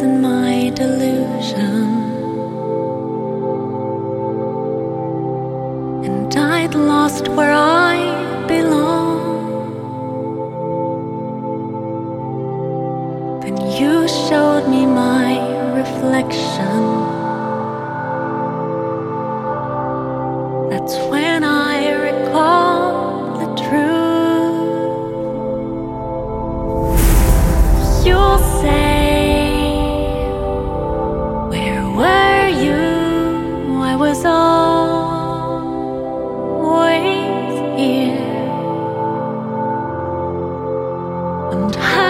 in my delusion. And I'd lost where I belong. Then you showed me my reflection. That's when. and how